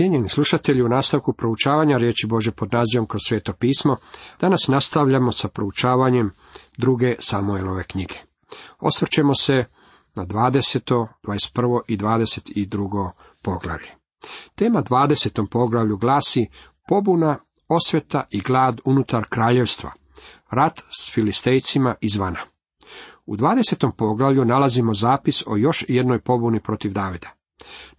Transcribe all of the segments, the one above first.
Cijenjeni slušatelji, u nastavku proučavanja riječi Bože pod nazivom kroz sveto pismo, danas nastavljamo sa proučavanjem druge Samuelove knjige. Osvrćemo se na 20., 21. i 22. poglavlje. Tema 20. poglavlju glasi pobuna, osveta i glad unutar kraljevstva, rat s filistejcima izvana. U 20. poglavlju nalazimo zapis o još jednoj pobuni protiv Davida.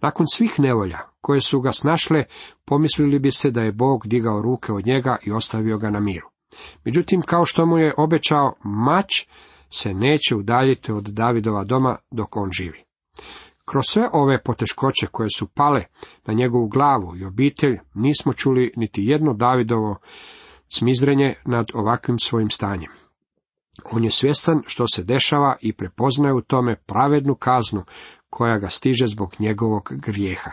Nakon svih nevolja koje su ga snašle, pomislili bi se da je Bog digao ruke od njega i ostavio ga na miru. Međutim, kao što mu je obećao, mač se neće udaljiti od Davidova doma dok on živi. Kroz sve ove poteškoće koje su pale na njegovu glavu i obitelj, nismo čuli niti jedno Davidovo smizrenje nad ovakvim svojim stanjem. On je svjestan što se dešava i prepoznaje u tome pravednu kaznu koja ga stiže zbog njegovog grijeha.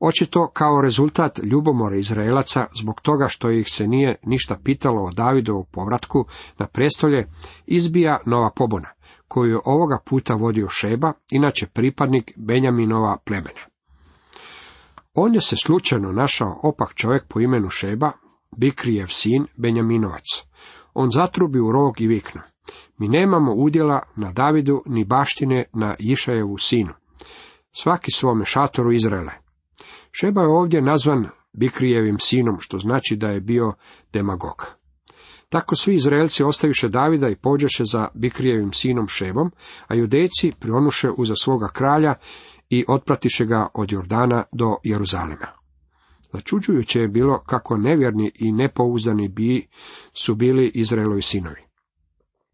Očito kao rezultat ljubomore Izraelaca zbog toga što ih se nije ništa pitalo o Davidovu povratku na prestolje, izbija nova pobuna, koju je ovoga puta vodio Šeba, inače pripadnik Benjaminova plemena. On je se slučajno našao opak čovjek po imenu Šeba, Bikrijev sin Benjaminovac. On zatrubi u rog i viknu. Mi nemamo udjela na Davidu ni baštine na Išajevu sinu. Svaki svome šatoru Izraele. Šeba je ovdje nazvan Bikrijevim sinom, što znači da je bio demagog. Tako svi Izraelci ostaviše Davida i pođeše za Bikrijevim sinom Šebom, a judejci prionuše uza svoga kralja i otpratiše ga od Jordana do Jeruzalema. Začuđujuće je bilo kako nevjerni i nepouzdani bi su bili Izraelovi sinovi.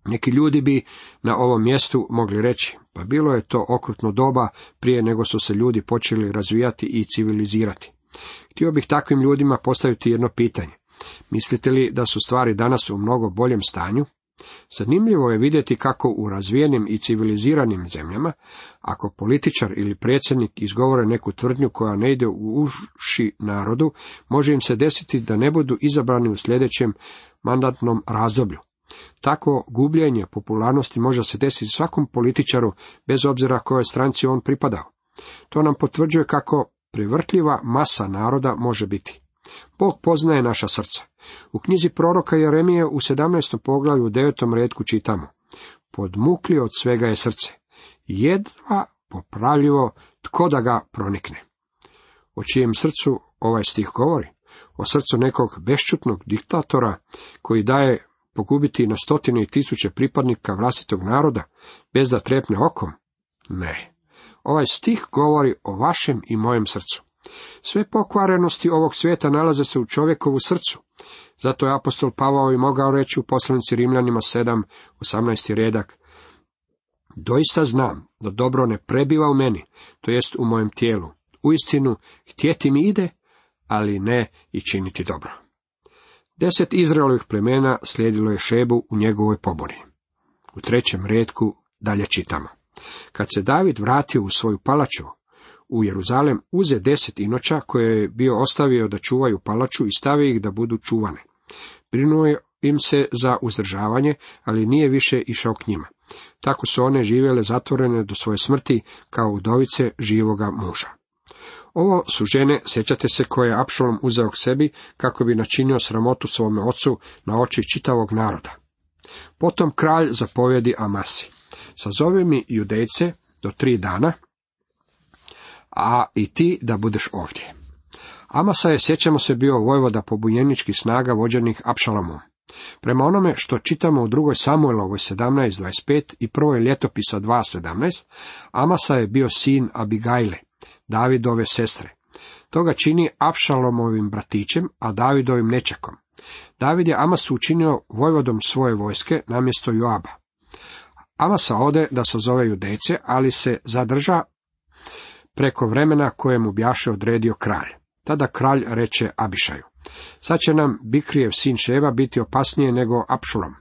Neki ljudi bi na ovom mjestu mogli reći, pa bilo je to okrutno doba prije nego su se ljudi počeli razvijati i civilizirati. Htio bih takvim ljudima postaviti jedno pitanje. Mislite li da su stvari danas u mnogo boljem stanju? Zanimljivo je vidjeti kako u razvijenim i civiliziranim zemljama, ako političar ili predsjednik izgovore neku tvrdnju koja ne ide u uši narodu, može im se desiti da ne budu izabrani u sljedećem mandatnom razdoblju. Takvo gubljenje popularnosti može se desiti svakom političaru, bez obzira kojoj stranci on pripadao. To nam potvrđuje kako prevrtljiva masa naroda može biti. Bog poznaje naša srca. U knjizi proroka Jeremije u 17. poglavlju u 9. redku čitamo. Podmukli od svega je srce. Jedva popravljivo tko da ga pronikne. O čijem srcu ovaj stih govori? O srcu nekog bešćutnog diktatora koji daje pogubiti na stotine i tisuće pripadnika vlastitog naroda, bez da trepne okom? Ne. Ovaj stih govori o vašem i mojem srcu. Sve pokvarenosti ovog svijeta nalaze se u čovjekovu srcu. Zato je apostol Pavao i mogao reći u poslanici Rimljanima 7, 18. redak. Doista znam da dobro ne prebiva u meni, to jest u mojem tijelu. Uistinu, htjeti mi ide, ali ne i činiti dobro. Deset Izraelovih plemena slijedilo je Šebu u njegovoj pobori. U trećem redku dalje čitamo. Kad se David vratio u svoju palaču u Jeruzalem, uze deset inoća koje je bio ostavio da čuvaju palaču i stavi ih da budu čuvane. Brinuo je im se za uzdržavanje, ali nije više išao k njima. Tako su one živjele zatvorene do svoje smrti kao udovice živoga muža. Ovo su žene, sjećate se, koje je Apšalom uzeo k sebi kako bi načinio sramotu svome ocu na oči čitavog naroda. Potom kralj zapovjedi Amasi. Sazovi mi judejce do tri dana, a i ti da budeš ovdje. Amasa je, sjećamo se, bio vojvoda pobunjeničkih snaga vođenih Apšalomom. Prema onome što čitamo u drugoj Samuelovoj 17.25 i prvoj ljetopisa 2.17, Amasa je bio sin Abigajle, Davidove sestre. To ga čini Apšalomovim bratićem, a Davidovim nečekom. David je Amasu učinio vojvodom svoje vojske namjesto Joaba. Amasa ode da sazove judejce, ali se zadrža preko vremena kojemu bjaše odredio kralj. Tada kralj reče Abišaju. Sad će nam Bikrijev sin Ševa biti opasnije nego Apšulom.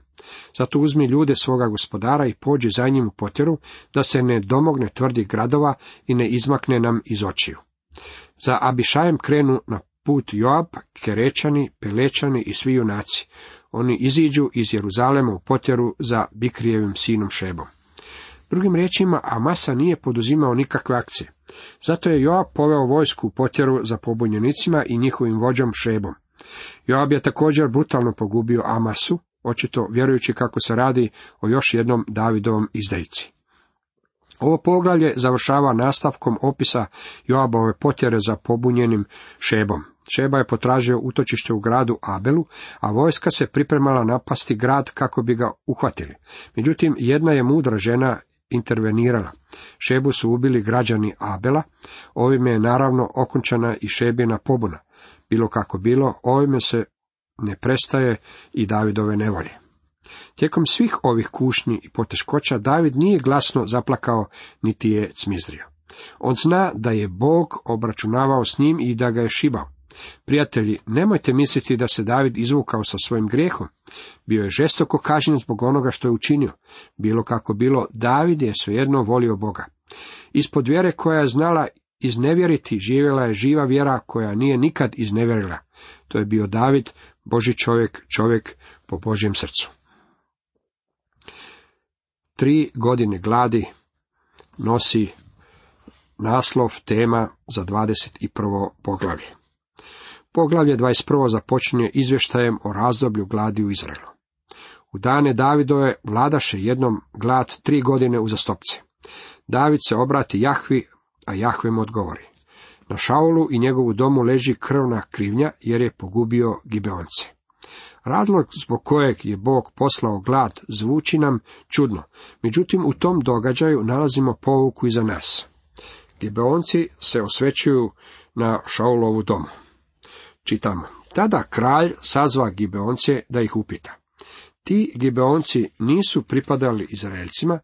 Zato uzmi ljude svoga gospodara i pođi za njim u potjeru, da se ne domogne tvrdih gradova i ne izmakne nam iz očiju. Za Abišajem krenu na put Joab, Kerečani, Pelečani i svi junaci. Oni iziđu iz Jeruzalema u potjeru za Bikrijevim sinom Šebom. Drugim riječima, Amasa nije poduzimao nikakve akcije. Zato je Joab poveo vojsku u potjeru za pobunjenicima i njihovim vođom Šebom. Joab je također brutalno pogubio Amasu, očito vjerujući kako se radi o još jednom Davidovom izdajici. Ovo poglavlje završava nastavkom opisa Joabove potjere za pobunjenim Šebom. Šeba je potražio utočište u gradu Abelu, a vojska se pripremala napasti grad kako bi ga uhvatili. Međutim, jedna je mudra žena intervenirala. Šebu su ubili građani Abela, ovime je naravno okončana i Šebina pobuna. Bilo kako bilo, ovime se ne prestaje i Davidove nevolje. Tijekom svih ovih kušnji i poteškoća David nije glasno zaplakao, niti je cmizrio. On zna da je Bog obračunavao s njim i da ga je šibao. Prijatelji, nemojte misliti da se David izvukao sa svojim grijehom. Bio je žestoko kažnjen zbog onoga što je učinio. Bilo kako bilo, David je svejedno volio Boga. Ispod vjere koja je znala iznevjeriti, živjela je živa vjera koja nije nikad iznevjerila. To je bio David, Boži čovjek, čovjek po Božjem srcu. Tri godine gladi nosi naslov tema za 21. poglavlje. Poglavlje 21. započinje izvještajem o razdoblju gladi u Izraelu. U dane Davidove vladaše jednom glad tri godine uzastopce. David se obrati Jahvi, a Jahve mu odgovori. Na Šaulu i njegovu domu leži krvna krivnja, jer je pogubio Gibeonce. Razlog zbog kojeg je Bog poslao glad zvuči nam čudno, međutim u tom događaju nalazimo povuku iza nas. Gibeonci se osvećuju na Šaulovu domu. Čitamo. Tada kralj sazva Gibeonce da ih upita. Ti Gibeonci nisu pripadali Izraelcima,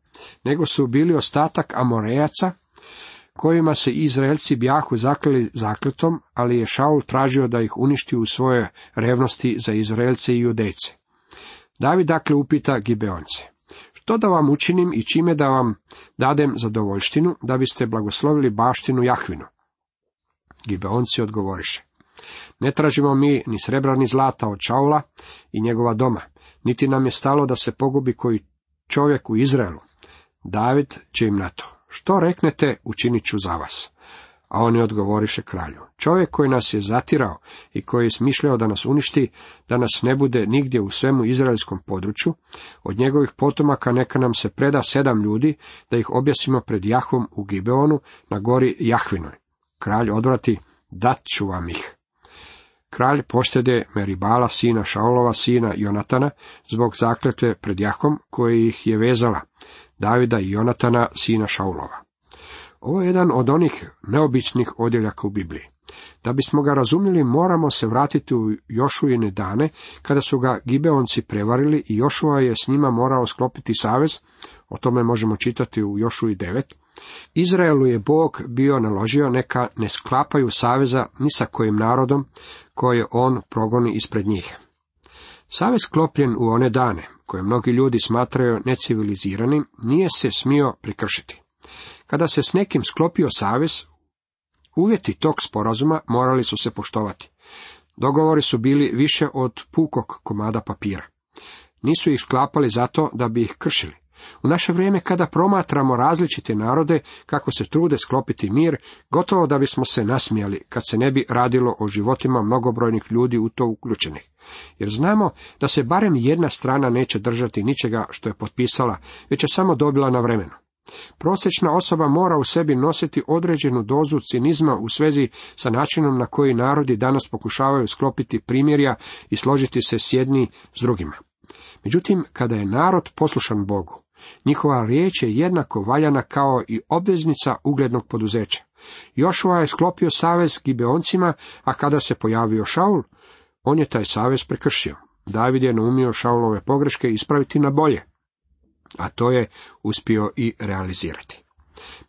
nego su bili ostatak Amorejaca, kojima se Izraelci bjahu zakleli zakletom, ali je Šaul tražio da ih uništi u svoje revnosti za Izraelce i Judejce. David dakle upita Gibeonce. Što da vam učinim i čime da vam dadem zadovoljštinu, da biste blagoslovili baštinu Jahvinu? Gibeonci odgovoriše. Ne tražimo mi ni srebra ni zlata od Čaula i njegova doma, niti nam je stalo da se pogubi koji čovjek u Izraelu. David će im na to. Što reknete, učinit ću za vas. A oni odgovoriše kralju. Čovjek koji nas je zatirao i koji je smišljao da nas uništi, da nas ne bude nigdje u svemu izraelskom području, od njegovih potomaka neka nam se preda sedam ljudi, da ih objasimo pred Jahvom u Gibeonu na gori Jahvinoj. Kralj odvrati, dat ću vam ih. Kralj poštede Meribala, sina Šaulova, sina Jonatana, zbog zakletve pred Jahom, koje ih je vezala, Davida i Jonatana, sina Šaulova. Ovo je jedan od onih neobičnih odjeljaka u Bibliji. Da bismo ga razumjeli, moramo se vratiti u Jošujine dane, kada su ga Gibeonci prevarili i Jošua je s njima morao sklopiti savez, o tome možemo čitati u Jošuji 9. Izraelu je Bog bio naložio neka ne sklapaju saveza ni sa kojim narodom koje on progoni ispred njih. Savez sklopljen u one dane, koje mnogi ljudi smatraju neciviliziranim, nije se smio prikršiti. Kada se s nekim sklopio savez, uvjeti tog sporazuma morali su se poštovati. Dogovori su bili više od pukog komada papira. Nisu ih sklapali zato da bi ih kršili. U naše vrijeme kada promatramo različite narode kako se trude sklopiti mir, gotovo da bismo se nasmijali kad se ne bi radilo o životima mnogobrojnih ljudi u to uključenih. Jer znamo da se barem jedna strana neće držati ničega što je potpisala, već je samo dobila na vremenu. Prosječna osoba mora u sebi nositi određenu dozu cinizma u svezi sa načinom na koji narodi danas pokušavaju sklopiti primjerja i složiti se s jedni s drugima. Međutim, kada je narod poslušan Bogu, njihova riječ je jednako valjana kao i obveznica uglednog poduzeća. Jošua je sklopio savez s Gibeoncima, a kada se pojavio Šaul, on je taj savez prekršio. David je naumio Šaulove pogreške ispraviti na bolje a to je uspio i realizirati.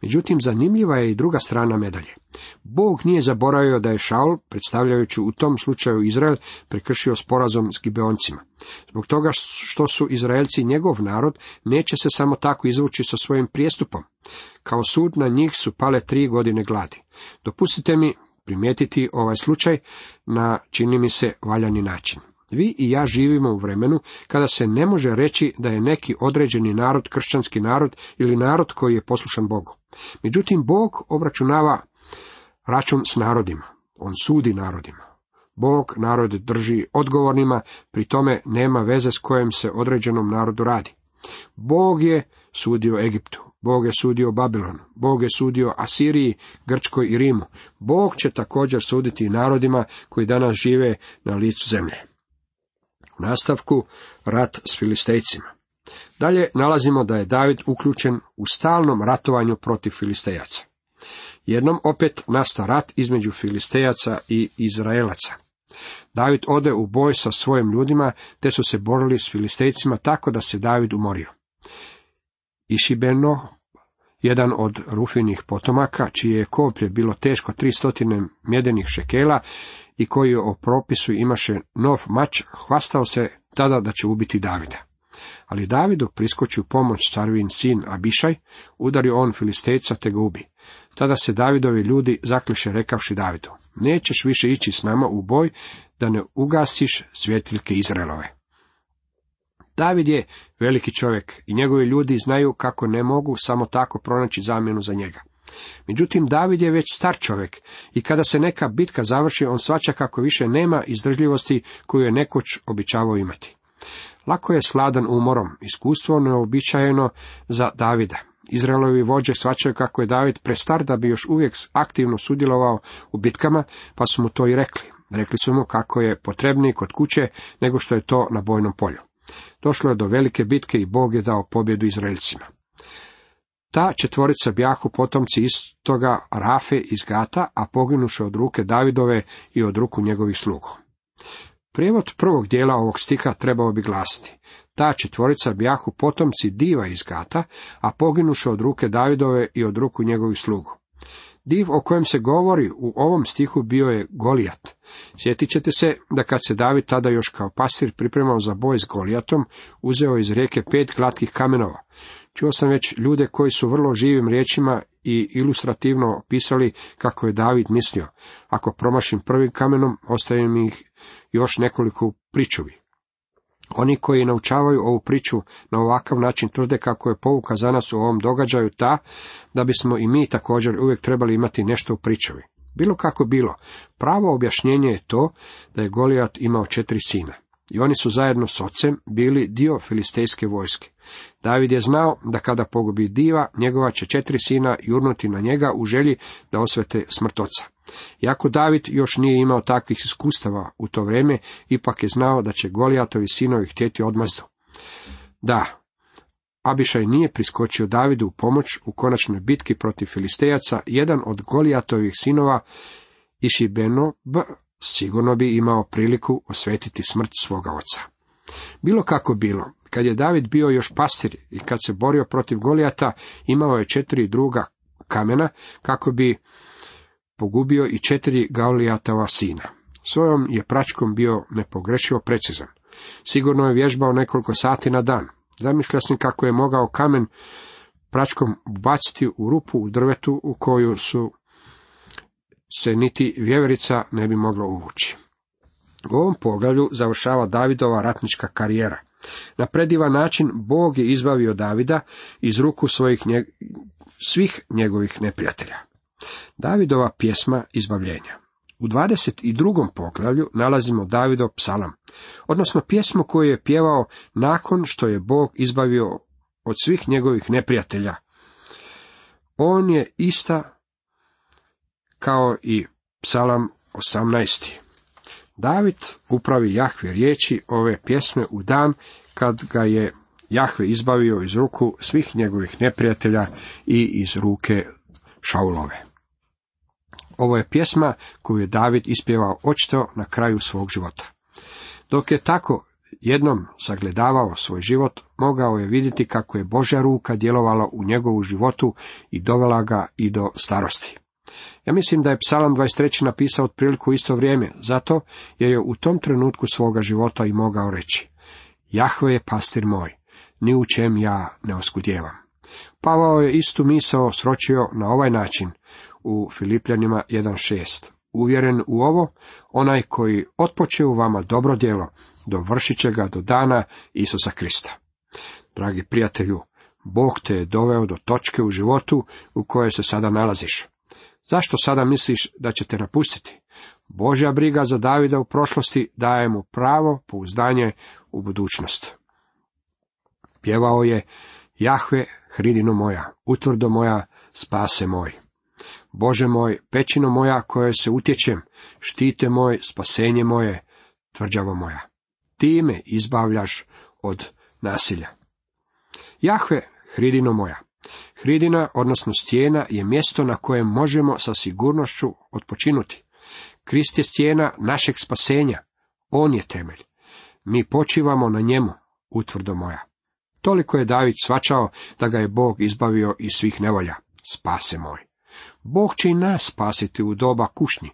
Međutim, zanimljiva je i druga strana medalje. Bog nije zaboravio da je Šaul, predstavljajući u tom slučaju Izrael, prekršio sporazum s Gibeoncima. Zbog toga što su Izraelci njegov narod, neće se samo tako izvući sa svojim prijestupom. Kao sud na njih su pale tri godine gladi. Dopustite mi primijetiti ovaj slučaj na, čini mi se, valjani način. Vi i ja živimo u vremenu kada se ne može reći da je neki određeni narod kršćanski narod ili narod koji je poslušan Bogu. Međutim, Bog obračunava račun s narodima. On sudi narodima. Bog narod drži odgovornima, pri tome nema veze s kojim se određenom narodu radi. Bog je sudio Egiptu, Bog je sudio Babilonu, Bog je sudio Asiriji, Grčkoj i Rimu. Bog će također suditi narodima koji danas žive na licu zemlje. Nastavku rat s Filistejcima. Dalje nalazimo da je David uključen u stalnom ratovanju protiv Filistejaca. Jednom opet nasta rat između Filistejaca i Izraelaca. David ode u boj sa svojim ljudima, te su se borili s Filistejcima tako da se David umorio. Išibeno, jedan od Rufinih potomaka, čije je koplje bilo teško 300 mjedenih šekela i koji o propisu imaše nov mač, hvastao se tada da će ubiti Davida. Ali Davidu priskoči u pomoć carvin sin Abišaj, udari on Filistejca te ga ubi. Tada se Davidovi ljudi zakliše rekavši Davidu, nećeš više ići s nama u boj, da ne ugasiš svjetiljke Izraelove. David je veliki čovjek i njegovi ljudi znaju kako ne mogu samo tako pronaći zamjenu za njega. Međutim, David je već star čovjek i kada se neka bitka završi, on svača kako više nema izdržljivosti koju je nekoć običavao imati. Lako je sladan umorom, iskustvo neobičajeno za Davida. Izraelovi vođe svačaju kako je David prestar da bi još uvijek aktivno sudjelovao u bitkama, pa su mu to i rekli. Rekli su mu kako je potrebniji kod kuće nego što je to na bojnom polju. Došlo je do velike bitke i Bog je dao pobjedu Izraelcima. Ta četvorica bjahu potomci istoga Rafe iz Gata, a poginuše od ruke Davidove i od ruku njegovih slugu. Prijevod prvog dijela ovog stiha trebao bi glasiti. Ta četvorica bjahu potomci diva iz Gata, a poginuše od ruke Davidove i od ruku njegovih slugu. Div o kojem se govori u ovom stihu bio je Golijat. Sjetit ćete se da kad se David tada još kao pasir pripremao za boj s Golijatom, uzeo iz rijeke pet glatkih kamenova. Čuo sam već ljude koji su vrlo živim riječima i ilustrativno pisali kako je David mislio. Ako promašim prvim kamenom, ostaje mi ih još nekoliko pričuvi. Oni koji naučavaju ovu priču na ovakav način tvrde kako je pouka za nas u ovom događaju ta, da bismo i mi također uvijek trebali imati nešto u pričavi. Bilo kako bilo, pravo objašnjenje je to da je Golijat imao četiri sina. I oni su zajedno s ocem bili dio filistejske vojske. David je znao da kada pogubi diva, njegova će četiri sina jurnuti na njega u želji da osvete smrt oca. Iako David još nije imao takvih iskustava u to vrijeme, ipak je znao da će Golijatovi sinovi htjeti odmazdu. Da, Abišaj nije priskočio Davidu u pomoć u konačnoj bitki protiv Filistejaca, jedan od Golijatovih sinova, Išibeno B, sigurno bi imao priliku osvetiti smrt svoga oca. Bilo kako bilo, kad je David bio još pastir i kad se borio protiv Golijata, imao je četiri druga kamena kako bi pogubio i četiri Gaulijatova sina. Svojom je pračkom bio nepogrešivo precizan. Sigurno je vježbao nekoliko sati na dan. Zamišlja sam kako je mogao kamen pračkom baciti u rupu u drvetu u koju su se niti vjeverica ne bi mogla uvući. U ovom poglavlju završava Davidova ratnička karijera. Na predivan način Bog je izbavio Davida iz ruku svojih svih njegovih neprijatelja. Davidova pjesma izbavljenja. U 22. poglavlju nalazimo Davidov psalam, odnosno pjesmu koju je pjevao nakon što je Bog izbavio od svih njegovih neprijatelja. On je ista kao i psalam 18. David upravi Jahve riječi ove pjesme u dan kad ga je Jahve izbavio iz ruku svih njegovih neprijatelja i iz ruke Šaulove. Ovo je pjesma koju je David ispjevao očito na kraju svog života. Dok je tako jednom sagledavao svoj život, mogao je vidjeti kako je Božja ruka djelovala u njegovu životu i dovela ga i do starosti. Ja mislim da je Psalam 23. napisao otprilike u isto vrijeme, zato jer je u tom trenutku svoga života i mogao reći Jahve je pastir moj, ni u čem ja ne oskudjevam. Pavao je istu misao sročio na ovaj način u Filipljanima 1.6. uvjeren u ovo, onaj koji otpoče u vama dobro djelo, dovršit će ga do dana Isusa Krista. Dragi prijatelju, Bog te je doveo do točke u životu u kojoj se sada nalaziš. Zašto sada misliš da će te napustiti? Božja briga za Davida u prošlosti daje mu pravo pouzdanje u budućnost. Pjevao je Jahve, hridino moja, utvrdo moja, spase moj. Bože moj, pećino moja koje se utječem, štite moj, spasenje moje, tvrđavo moja. Ti me izbavljaš od nasilja. Jahve, hridino moja. Hridina, odnosno stijena, je mjesto na kojem možemo sa sigurnošću odpočinuti. Krist je stijena našeg spasenja. On je temelj. Mi počivamo na njemu, utvrdo moja. Toliko je David svačao da ga je Bog izbavio iz svih nevolja. Spase moj. Bog će i nas spasiti u doba kušnji.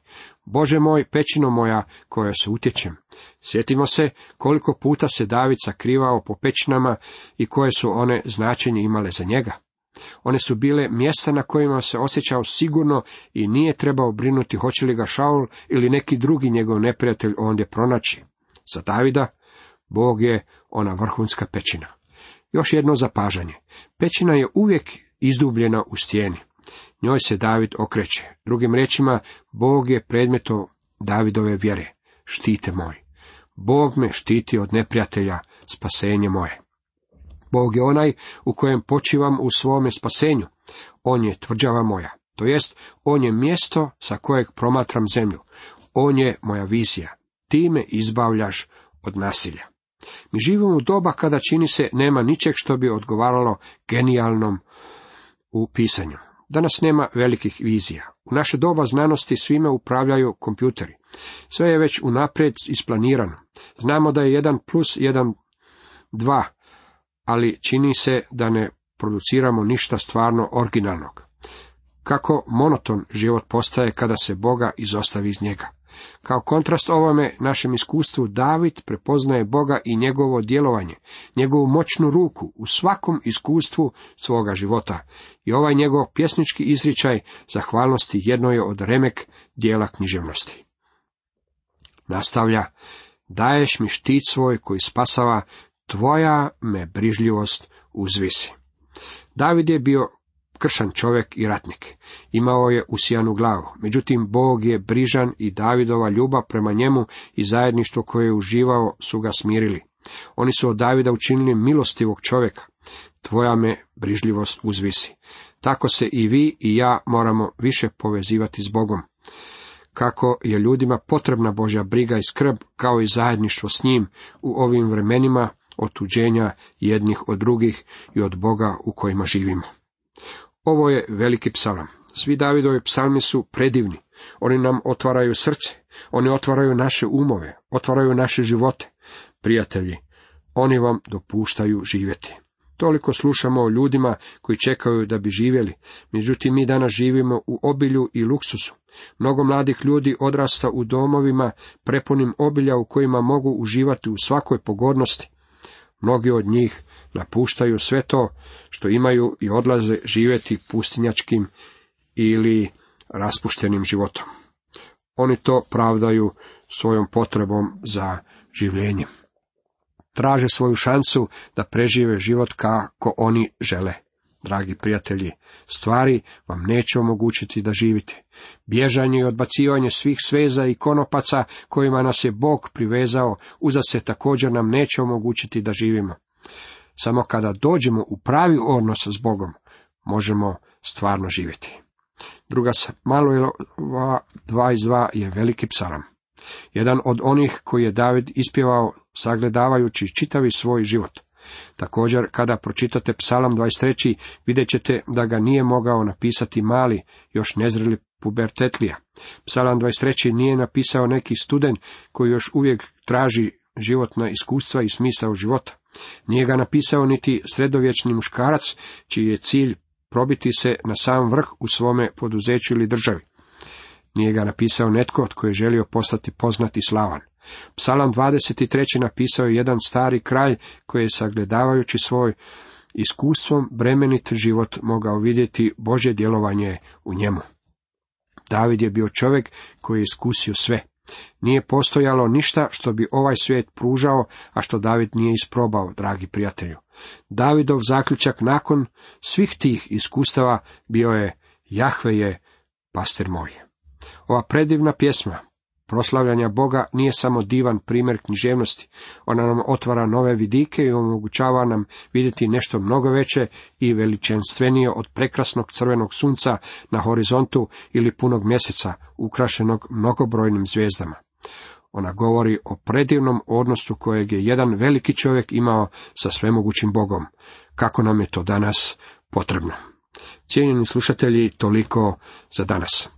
Bože moj, pećino moja, koja se utječem. Sjetimo se koliko puta se David sakrivao po pećinama i koje su one značenje imale za njega. One su bile mjesta na kojima se osjećao sigurno i nije trebao brinuti hoće li ga Šaul ili neki drugi njegov neprijatelj ondje pronaći. Za Davida, Bog je ona vrhunska pećina. Još jedno zapažanje. Pećina je uvijek izdubljena u stijeni. Njoj se David okreće. Drugim riječima, Bog je predmeto Davidove vjere. Štite moj. Bog me štiti od neprijatelja, spasenje moje. Bog je onaj u kojem počivam u svome spasenju. On je tvrđava moja. To jest, on je mjesto sa kojeg promatram zemlju. On je moja vizija. Ti me izbavljaš od nasilja. Mi živimo u doba kada čini se nema ničeg što bi odgovaralo genijalnom u pisanju. Danas nema velikih vizija. U naše doba znanosti svime upravljaju kompjuteri. Sve je već unaprijed isplanirano. Znamo da je jedan plus jedan dva, ali čini se da ne produciramo ništa stvarno originalnog. Kako monoton život postaje kada se Boga izostavi iz njega. Kao kontrast ovome našem iskustvu David prepoznaje Boga i njegovo djelovanje, njegovu moćnu ruku u svakom iskustvu svoga života i ovaj njegov pjesnički izričaj zahvalnosti jedno je od remek dijela književnosti. Nastavlja, daješ mi štit svoj koji spasava, tvoja me brižljivost uzvisi. David je bio kršan čovjek i ratnik. Imao je usijanu glavu. Međutim, Bog je brižan i Davidova ljubav prema njemu i zajedništvo koje je uživao su ga smirili. Oni su od Davida učinili milostivog čovjeka. Tvoja me brižljivost uzvisi. Tako se i vi i ja moramo više povezivati s Bogom. Kako je ljudima potrebna Božja briga i skrb, kao i zajedništvo s njim u ovim vremenima otuđenja jednih od drugih i od Boga u kojima živimo. Ovo je veliki psalam. Svi Davidovi psalmi su predivni. Oni nam otvaraju srce, oni otvaraju naše umove, otvaraju naše živote. Prijatelji, oni vam dopuštaju živjeti. Toliko slušamo o ljudima koji čekaju da bi živjeli, međutim mi danas živimo u obilju i luksusu. Mnogo mladih ljudi odrasta u domovima prepunim obilja u kojima mogu uživati u svakoj pogodnosti. Mnogi od njih napuštaju sve to što imaju i odlaze živjeti pustinjačkim ili raspuštenim životom. Oni to pravdaju svojom potrebom za življenjem. Traže svoju šansu da prežive život kako oni žele. Dragi prijatelji, stvari vam neće omogućiti da živite. Bježanje i odbacivanje svih sveza i konopaca kojima nas je Bog privezao, uza se također nam neće omogućiti da živimo. Samo kada dođemo u pravi odnos s Bogom, možemo stvarno živjeti. Druga malo 22 je veliki psalam. Jedan od onih koji je David ispjevao sagledavajući čitavi svoj život. Također, kada pročitate psalam 23. vidjet ćete da ga nije mogao napisati mali, još nezreli pubertetlija. Psalam 23. nije napisao neki student koji još uvijek traži životna iskustva i smisao života. Nije ga napisao niti sredovječni muškarac, čiji je cilj probiti se na sam vrh u svome poduzeću ili državi. Nije ga napisao netko tko je želio postati poznat i slavan. Psalam 23. napisao je jedan stari kralj koji je sagledavajući svoj iskustvom bremenit život mogao vidjeti Božje djelovanje u njemu. David je bio čovjek koji je iskusio sve. Nije postojalo ništa što bi ovaj svijet pružao, a što David nije isprobao, dragi prijatelju. Davidov zaključak nakon svih tih iskustava bio je Jahve je pastir moj. Ova predivna pjesma proslavljanja Boga nije samo divan primjer književnosti, ona nam otvara nove vidike i omogućava nam vidjeti nešto mnogo veće i veličanstvenije od prekrasnog crvenog sunca na horizontu ili punog mjeseca, ukrašenog mnogobrojnim zvijezdama. Ona govori o predivnom odnosu kojeg je jedan veliki čovjek imao sa svemogućim Bogom. Kako nam je to danas potrebno? Cijenjeni slušatelji, toliko za danas.